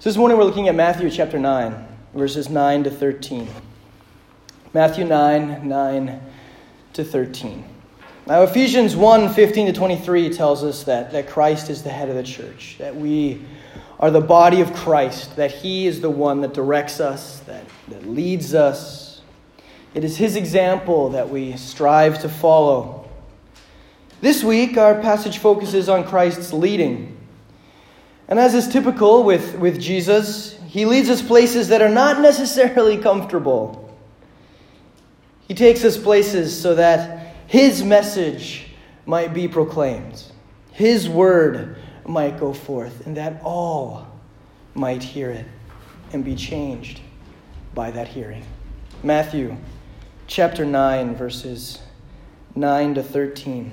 So this morning we're looking at Matthew chapter 9, verses 9 to 13. Matthew 9, 9 to 13. Now, Ephesians 1 15 to 23 tells us that, that Christ is the head of the church, that we are the body of Christ, that He is the one that directs us, that, that leads us. It is His example that we strive to follow. This week, our passage focuses on Christ's leading. And as is typical with, with Jesus, he leads us places that are not necessarily comfortable. He takes us places so that his message might be proclaimed, his word might go forth, and that all might hear it and be changed by that hearing. Matthew chapter 9, verses 9 to 13.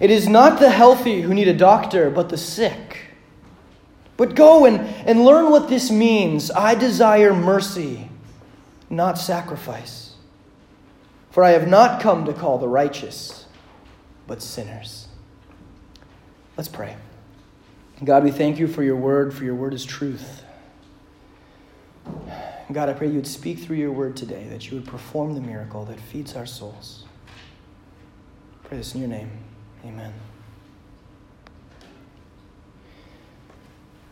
it is not the healthy who need a doctor, but the sick. But go and, and learn what this means. I desire mercy, not sacrifice. For I have not come to call the righteous, but sinners. Let's pray. God, we thank you for your word, for your word is truth. God, I pray you would speak through your word today, that you would perform the miracle that feeds our souls. I pray this in your name. Amen.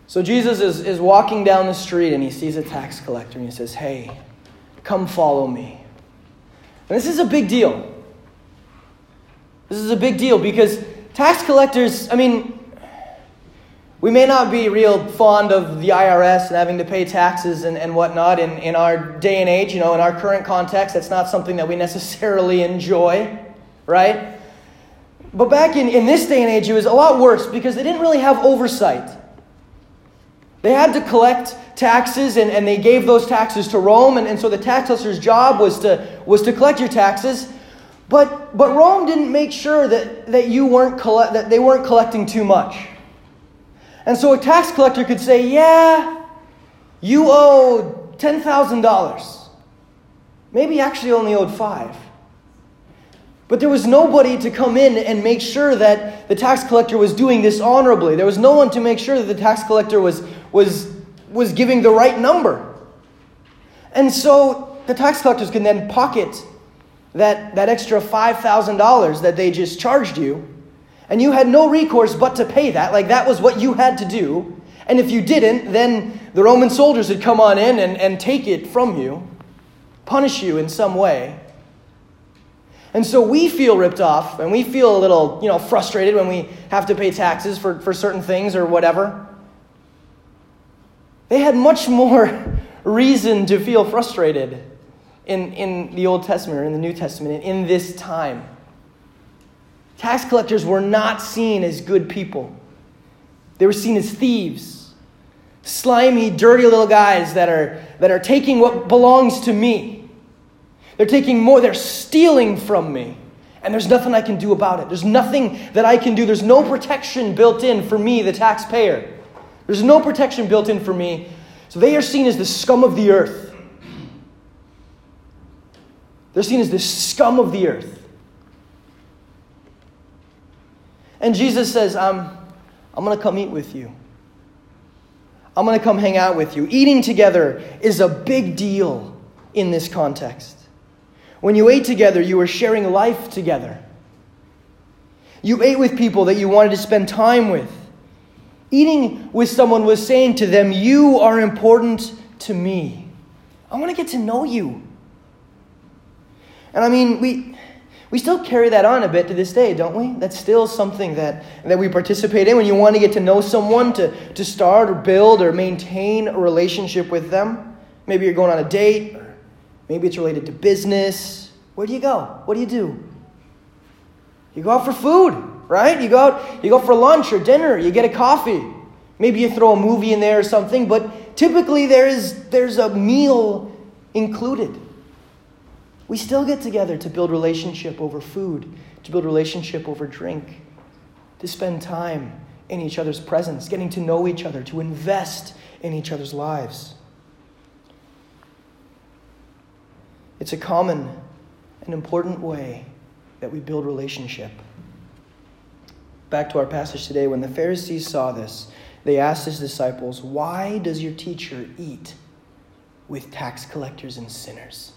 So Jesus is, is walking down the street and he sees a tax collector and he says, Hey, come follow me. And this is a big deal. This is a big deal because tax collectors, I mean, we may not be real fond of the IRS and having to pay taxes and, and whatnot in, in our day and age, you know, in our current context. That's not something that we necessarily enjoy, right? But back in, in this day and age, it was a lot worse because they didn't really have oversight. They had to collect taxes and, and they gave those taxes to Rome, and, and so the tax collector's job was to, was to collect your taxes. But, but Rome didn't make sure that, that, you weren't collect, that they weren't collecting too much. And so a tax collector could say, Yeah, you owe $10,000. Maybe actually only owed five. But there was nobody to come in and make sure that the tax collector was doing this honorably. There was no one to make sure that the tax collector was, was, was giving the right number. And so the tax collectors can then pocket that, that extra $5,000 that they just charged you. And you had no recourse but to pay that. Like that was what you had to do. And if you didn't, then the Roman soldiers would come on in and, and take it from you, punish you in some way. And so we feel ripped off and we feel a little, you know, frustrated when we have to pay taxes for, for certain things or whatever. They had much more reason to feel frustrated in, in the Old Testament or in the New Testament in this time. Tax collectors were not seen as good people. They were seen as thieves, slimy, dirty little guys that are, that are taking what belongs to me they're taking more, they're stealing from me. And there's nothing I can do about it. There's nothing that I can do. There's no protection built in for me, the taxpayer. There's no protection built in for me. So they are seen as the scum of the earth. They're seen as the scum of the earth. And Jesus says, I'm, I'm going to come eat with you. I'm going to come hang out with you. Eating together is a big deal in this context. When you ate together, you were sharing life together. You ate with people that you wanted to spend time with. Eating with someone was saying to them, You are important to me. I want to get to know you. And I mean, we, we still carry that on a bit to this day, don't we? That's still something that, that we participate in when you want to get to know someone, to, to start or build or maintain a relationship with them. Maybe you're going on a date, Maybe it's related to business. Where do you go? What do you do? You go out for food, right? You go out, you go for lunch or dinner, you get a coffee. Maybe you throw a movie in there or something, but typically there is, there's a meal included. We still get together to build relationship over food, to build relationship over drink, to spend time in each other's presence, getting to know each other, to invest in each other's lives. It's a common and important way that we build relationship. Back to our passage today, when the Pharisees saw this, they asked his disciples, Why does your teacher eat with tax collectors and sinners?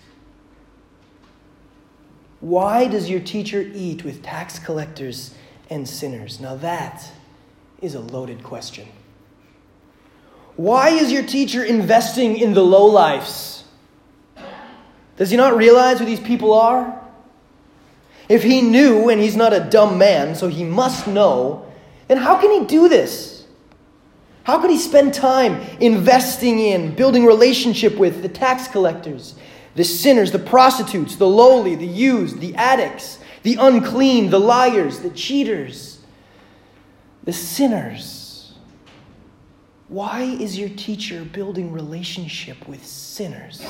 Why does your teacher eat with tax collectors and sinners? Now that is a loaded question. Why is your teacher investing in the lowlifes? Does he not realize who these people are? If he knew, and he's not a dumb man, so he must know, then how can he do this? How could he spend time investing in, building relationship with the tax collectors, the sinners, the prostitutes, the lowly, the used, the addicts, the unclean, the liars, the cheaters, the sinners? Why is your teacher building relationship with sinners?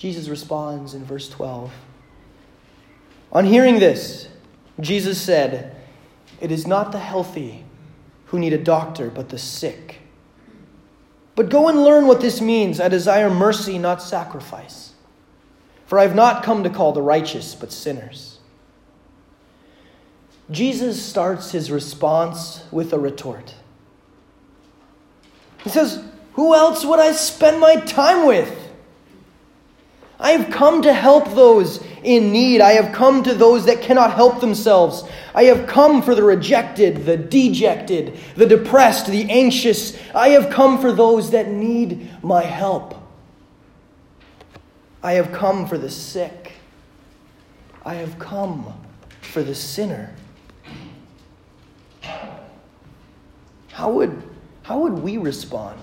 Jesus responds in verse 12. On hearing this, Jesus said, It is not the healthy who need a doctor, but the sick. But go and learn what this means. I desire mercy, not sacrifice. For I have not come to call the righteous, but sinners. Jesus starts his response with a retort. He says, Who else would I spend my time with? I have come to help those in need. I have come to those that cannot help themselves. I have come for the rejected, the dejected, the depressed, the anxious. I have come for those that need my help. I have come for the sick. I have come for the sinner. How would, how would we respond?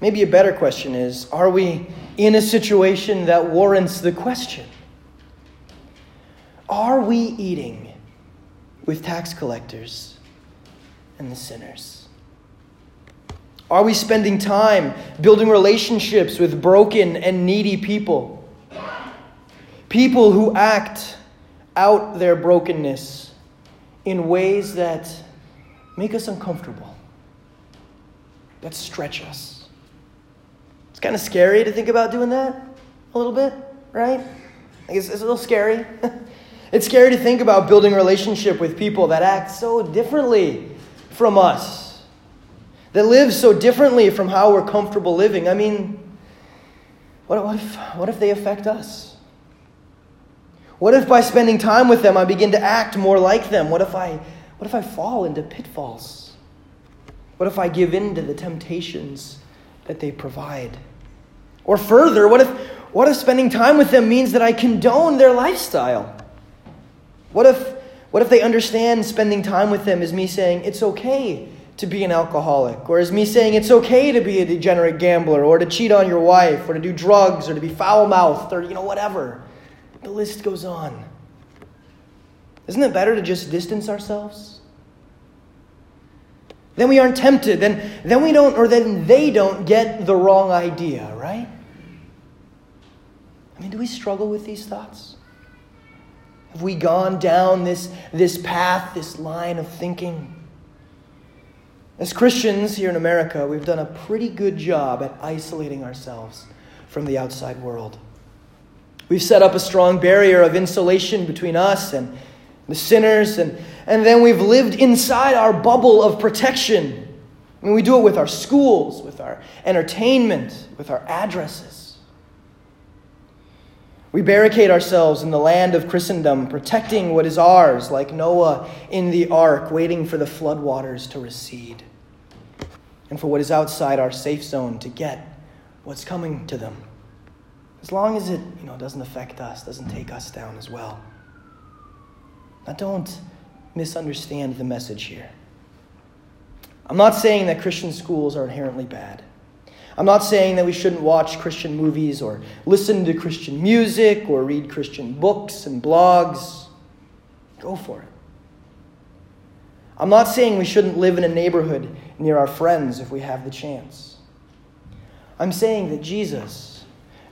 Maybe a better question is Are we in a situation that warrants the question? Are we eating with tax collectors and the sinners? Are we spending time building relationships with broken and needy people? People who act out their brokenness in ways that make us uncomfortable, that stretch us. It's kind of scary to think about doing that a little bit, right? I guess it's a little scary. it's scary to think about building a relationship with people that act so differently from us, that live so differently from how we're comfortable living. I mean, what, what, if, what if they affect us? What if by spending time with them I begin to act more like them? What if I, what if I fall into pitfalls? What if I give in to the temptations that they provide? Or further, what if, what if spending time with them means that I condone their lifestyle? What if, what if they understand spending time with them is me saying it's okay to be an alcoholic, or is me saying it's okay to be a degenerate gambler, or to cheat on your wife, or to do drugs, or to be foul mouthed, or you know, whatever? The list goes on. Isn't it better to just distance ourselves? Then we aren't tempted. Then, then we don't, or then they don't get the wrong idea, right? I mean, do we struggle with these thoughts? Have we gone down this, this path, this line of thinking? As Christians here in America, we've done a pretty good job at isolating ourselves from the outside world. We've set up a strong barrier of insulation between us and the sinners, and, and then we've lived inside our bubble of protection. I mean, we do it with our schools, with our entertainment, with our addresses. We barricade ourselves in the land of Christendom, protecting what is ours, like Noah in the ark, waiting for the floodwaters to recede, and for what is outside our safe zone to get what's coming to them. As long as it you know, doesn't affect us, doesn't take us down as well. Now, don't misunderstand the message here. I'm not saying that Christian schools are inherently bad. I'm not saying that we shouldn't watch Christian movies or listen to Christian music or read Christian books and blogs. Go for it. I'm not saying we shouldn't live in a neighborhood near our friends if we have the chance. I'm saying that Jesus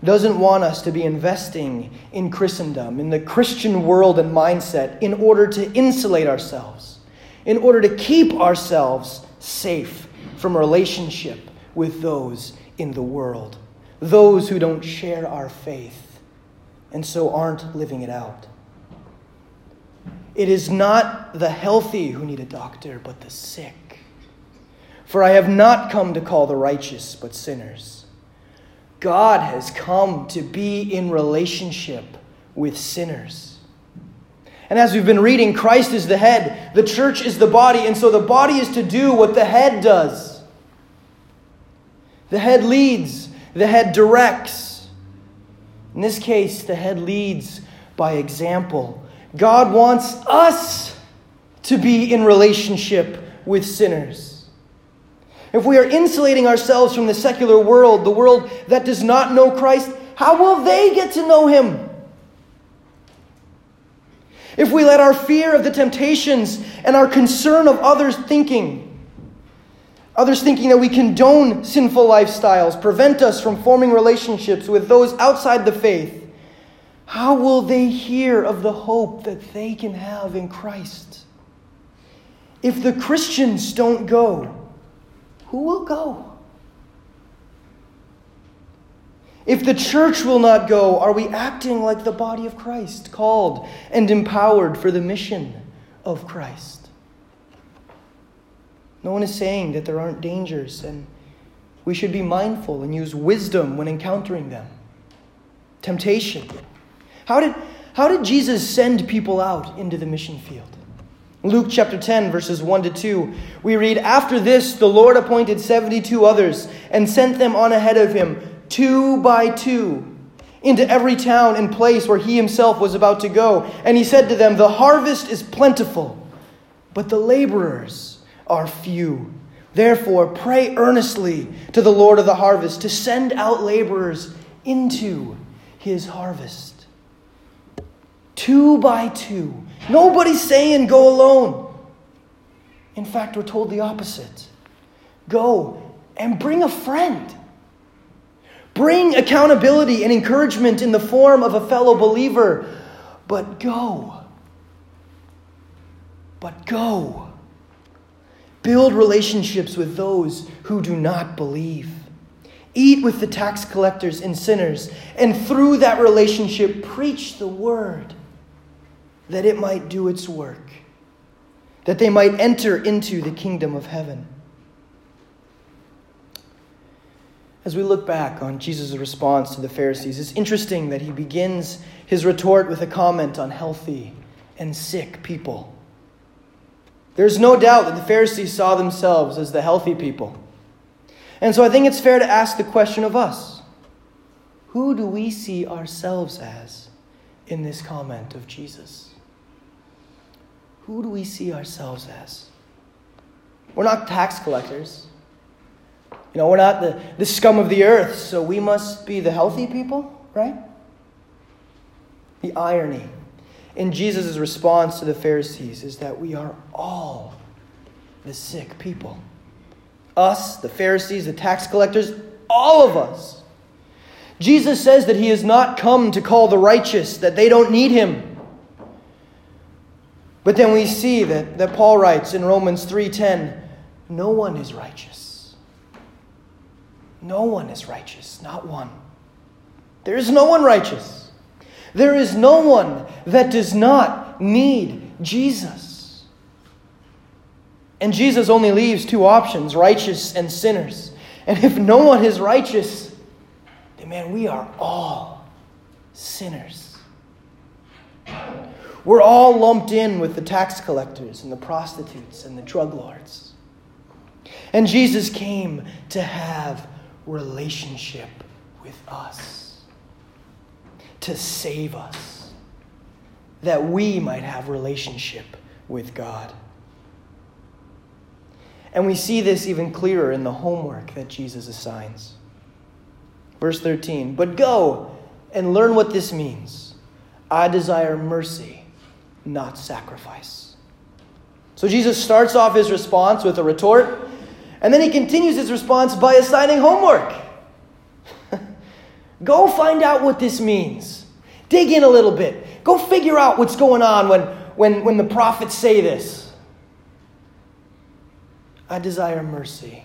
doesn't want us to be investing in Christendom, in the Christian world and mindset, in order to insulate ourselves, in order to keep ourselves safe from relationship with those in the world, those who don't share our faith and so aren't living it out. It is not the healthy who need a doctor, but the sick. For I have not come to call the righteous, but sinners. God has come to be in relationship with sinners. And as we've been reading, Christ is the head, the church is the body, and so the body is to do what the head does. The head leads, the head directs. In this case, the head leads by example. God wants us to be in relationship with sinners. If we are insulating ourselves from the secular world, the world that does not know Christ, how will they get to know Him? If we let our fear of the temptations and our concern of others thinking, others thinking that we condone sinful lifestyles, prevent us from forming relationships with those outside the faith, how will they hear of the hope that they can have in Christ? If the Christians don't go, who will go? If the church will not go, are we acting like the body of Christ, called and empowered for the mission of Christ? No one is saying that there aren't dangers, and we should be mindful and use wisdom when encountering them. Temptation. How did, how did Jesus send people out into the mission field? Luke chapter 10, verses 1 to 2, we read, After this, the Lord appointed 72 others and sent them on ahead of him two by two, into every town and place where he himself was about to go. And he said to them, The harvest is plentiful, but the laborers are few. Therefore, pray earnestly to the Lord of the harvest to send out laborers into his harvest. Two by two. Nobody's saying go alone. In fact, we're told the opposite go and bring a friend. Bring accountability and encouragement in the form of a fellow believer, but go. But go. Build relationships with those who do not believe. Eat with the tax collectors and sinners, and through that relationship, preach the word that it might do its work, that they might enter into the kingdom of heaven. As we look back on Jesus' response to the Pharisees, it's interesting that he begins his retort with a comment on healthy and sick people. There's no doubt that the Pharisees saw themselves as the healthy people. And so I think it's fair to ask the question of us who do we see ourselves as in this comment of Jesus? Who do we see ourselves as? We're not tax collectors. You know, we're not the, the scum of the earth, so we must be the healthy people, right? The irony in Jesus' response to the Pharisees is that we are all the sick people. Us, the Pharisees, the tax collectors, all of us. Jesus says that he has not come to call the righteous, that they don't need him. But then we see that, that Paul writes in Romans 3:10, no one is righteous. No one is righteous, not one. There is no one righteous. There is no one that does not need Jesus. And Jesus only leaves two options righteous and sinners. And if no one is righteous, then man, we are all sinners. We're all lumped in with the tax collectors and the prostitutes and the drug lords. And Jesus came to have relationship with us, to save us, that we might have relationship with God. And we see this even clearer in the homework that Jesus assigns. Verse 13, but go and learn what this means. I desire mercy, not sacrifice. So Jesus starts off his response with a retort, and then he continues his response by assigning homework. Go find out what this means. Dig in a little bit. Go figure out what's going on when, when, when the prophets say this. I desire mercy,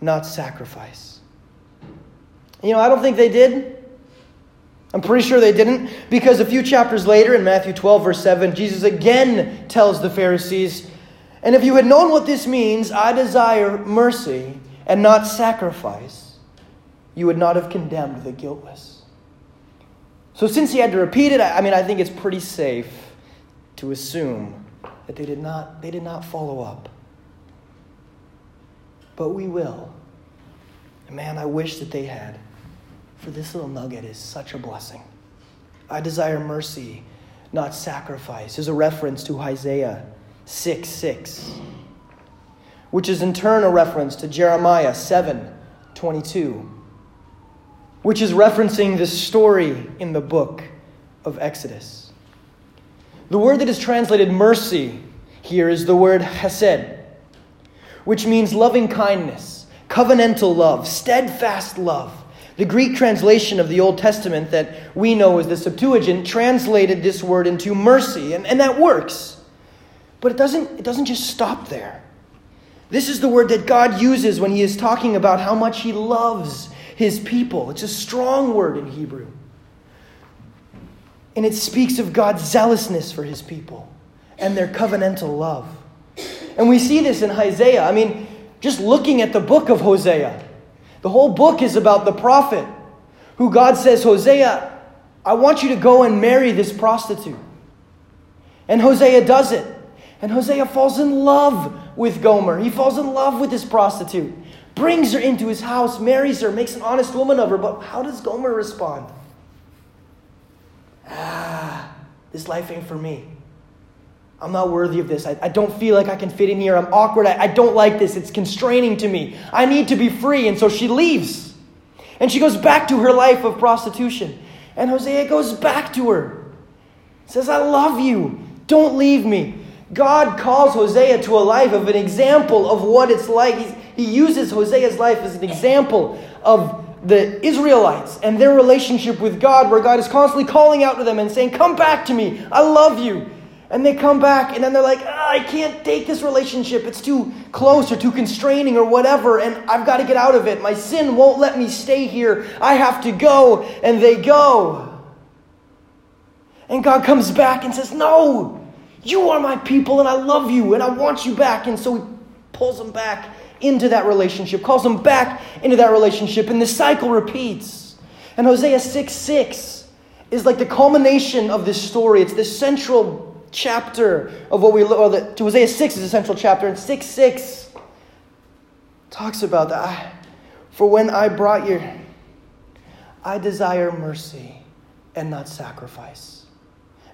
not sacrifice. You know, I don't think they did. I'm pretty sure they didn't, because a few chapters later, in Matthew 12, verse 7, Jesus again tells the Pharisees, And if you had known what this means, I desire mercy and not sacrifice, you would not have condemned the guiltless. So, since he had to repeat it, I mean, I think it's pretty safe to assume that they did not, they did not follow up. But we will. And man, I wish that they had for this little nugget is such a blessing. I desire mercy, not sacrifice, is a reference to Isaiah 6 6, which is in turn a reference to Jeremiah 7 22, which is referencing the story in the book of Exodus. The word that is translated mercy here is the word hesed, which means loving kindness, covenantal love, steadfast love the Greek translation of the Old Testament that we know as the Septuagint translated this word into mercy, and, and that works. But it doesn't, it doesn't just stop there. This is the word that God uses when he is talking about how much he loves his people. It's a strong word in Hebrew. And it speaks of God's zealousness for his people and their covenantal love. And we see this in Hosea. I mean, just looking at the book of Hosea, the whole book is about the prophet who God says, Hosea, I want you to go and marry this prostitute. And Hosea does it. And Hosea falls in love with Gomer. He falls in love with this prostitute, brings her into his house, marries her, makes an honest woman of her. But how does Gomer respond? Ah, this life ain't for me. I'm not worthy of this. I, I don't feel like I can fit in here. I'm awkward. I, I don't like this. It's constraining to me. I need to be free. And so she leaves. And she goes back to her life of prostitution. And Hosea goes back to her. Says, I love you. Don't leave me. God calls Hosea to a life of an example of what it's like. He's, he uses Hosea's life as an example of the Israelites and their relationship with God, where God is constantly calling out to them and saying, Come back to me. I love you. And they come back and then they're like, oh, I can't take this relationship. It's too close or too constraining or whatever. And I've got to get out of it. My sin won't let me stay here. I have to go. And they go. And God comes back and says, No, you are my people and I love you and I want you back. And so he pulls them back into that relationship, calls them back into that relationship. And the cycle repeats. And Hosea 6 6 is like the culmination of this story. It's the central chapter of what we or the Hosea 6 is a central chapter, and 6 6 talks about that. For when I brought you, I desire mercy and not sacrifice.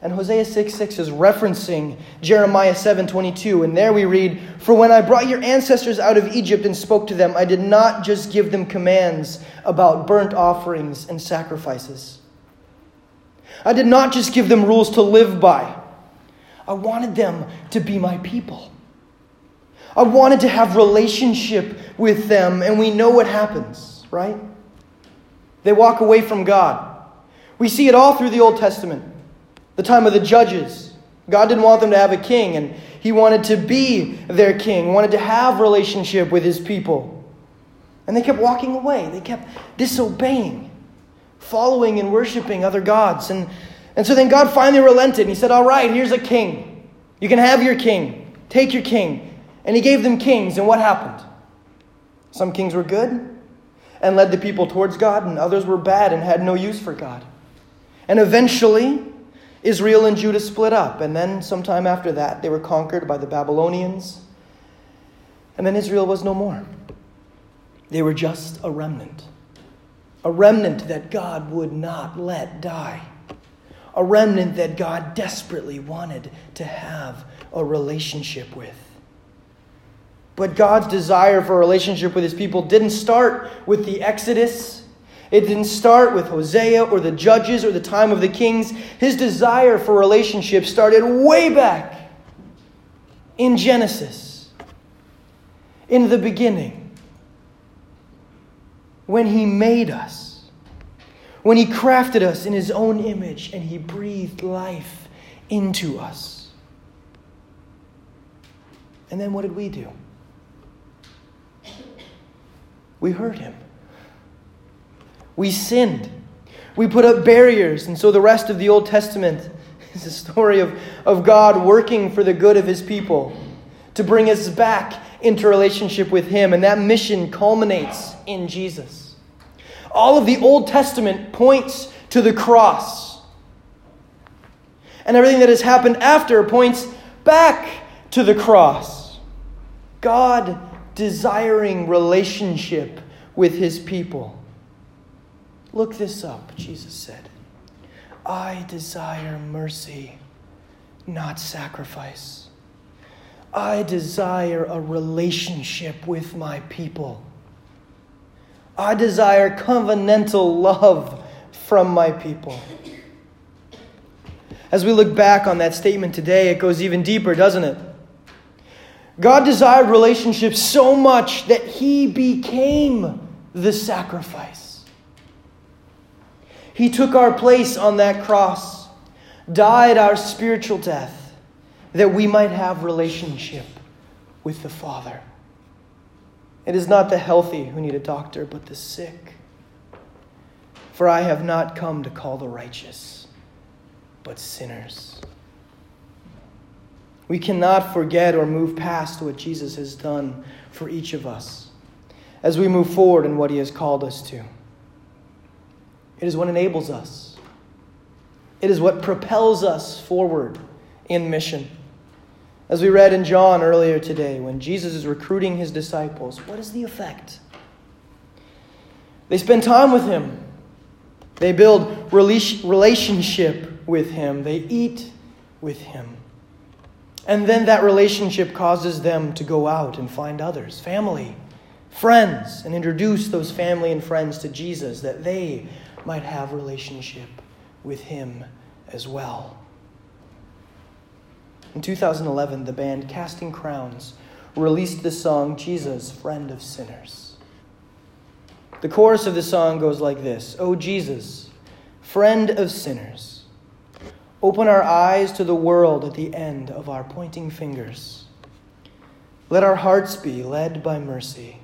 And Hosea 6 6 is referencing Jeremiah seven twenty two, And there we read, For when I brought your ancestors out of Egypt and spoke to them, I did not just give them commands about burnt offerings and sacrifices. I did not just give them rules to live by. I wanted them to be my people. I wanted to have relationship with them, and we know what happens, right? They walk away from God. We see it all through the Old Testament. The time of the judges. God didn't want them to have a king, and he wanted to be their king, wanted to have relationship with his people. And they kept walking away. They kept disobeying, following and worshiping other gods. And and so then God finally relented and he said, All right, here's a king. You can have your king. Take your king. And he gave them kings. And what happened? Some kings were good and led the people towards God, and others were bad and had no use for God. And eventually, Israel and Judah split up. And then, sometime after that, they were conquered by the Babylonians. And then Israel was no more. They were just a remnant. A remnant that God would not let die a remnant that God desperately wanted to have a relationship with. But God's desire for a relationship with his people didn't start with the Exodus. It didn't start with Hosea or the judges or the time of the kings. His desire for relationship started way back in Genesis, in the beginning, when He made us, when He crafted us in His own image and He breathed life into us. And then what did we do? We hurt Him. We sinned. We put up barriers. And so the rest of the Old Testament is a story of, of God working for the good of his people to bring us back into relationship with him. And that mission culminates in Jesus. All of the Old Testament points to the cross. And everything that has happened after points back to the cross. God desiring relationship with his people. Look this up, Jesus said. I desire mercy, not sacrifice. I desire a relationship with my people. I desire covenantal love from my people. As we look back on that statement today, it goes even deeper, doesn't it? God desired relationships so much that he became the sacrifice. He took our place on that cross, died our spiritual death, that we might have relationship with the Father. It is not the healthy who need a doctor, but the sick. For I have not come to call the righteous, but sinners. We cannot forget or move past what Jesus has done for each of us as we move forward in what he has called us to. It is what enables us. It is what propels us forward in mission. As we read in John earlier today, when Jesus is recruiting his disciples, what is the effect? They spend time with him. They build relationship with him. They eat with him. And then that relationship causes them to go out and find others, family, friends, and introduce those family and friends to Jesus that they might have relationship with him as well. In 2011, the band Casting Crowns released the song Jesus, Friend of Sinners. The chorus of the song goes like this O Jesus, friend of sinners, open our eyes to the world at the end of our pointing fingers. Let our hearts be led by mercy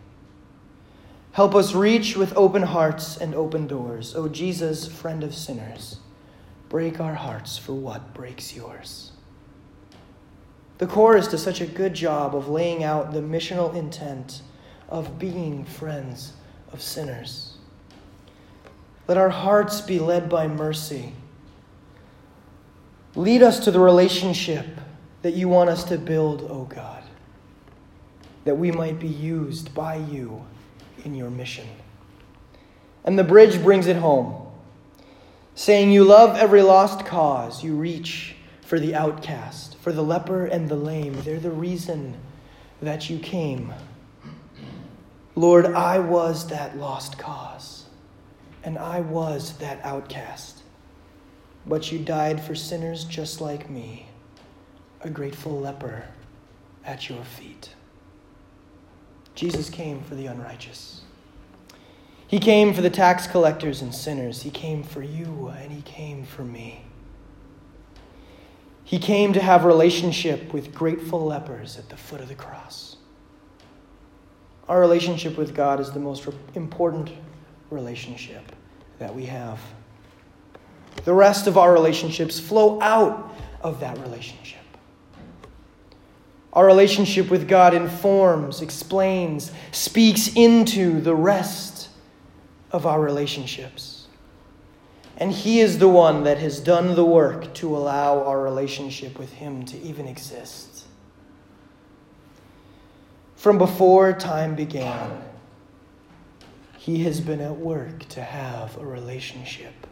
Help us reach with open hearts and open doors. O Jesus, friend of sinners, break our hearts for what breaks yours. The chorus does such a good job of laying out the missional intent of being friends of sinners. Let our hearts be led by mercy. Lead us to the relationship that you want us to build, O God, that we might be used by you in your mission. And the bridge brings it home, saying, You love every lost cause, you reach for the outcast, for the leper and the lame. They're the reason that you came. Lord, I was that lost cause, and I was that outcast. But you died for sinners just like me, a grateful leper at your feet. Jesus came for the unrighteous. He came for the tax collectors and sinners. He came for you, and He came for me. He came to have relationship with grateful lepers at the foot of the cross. Our relationship with God is the most important relationship that we have. The rest of our relationships flow out of that relationship. Our relationship with God informs, explains, speaks into the rest of our relationships. And He is the one that has done the work to allow our relationship with Him to even exist. From before time began, He has been at work to have a relationship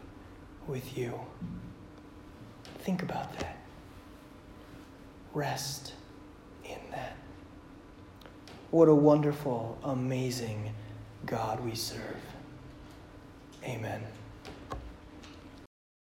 with you. Think about that. Rest in that. What a wonderful, amazing God we serve. Amen.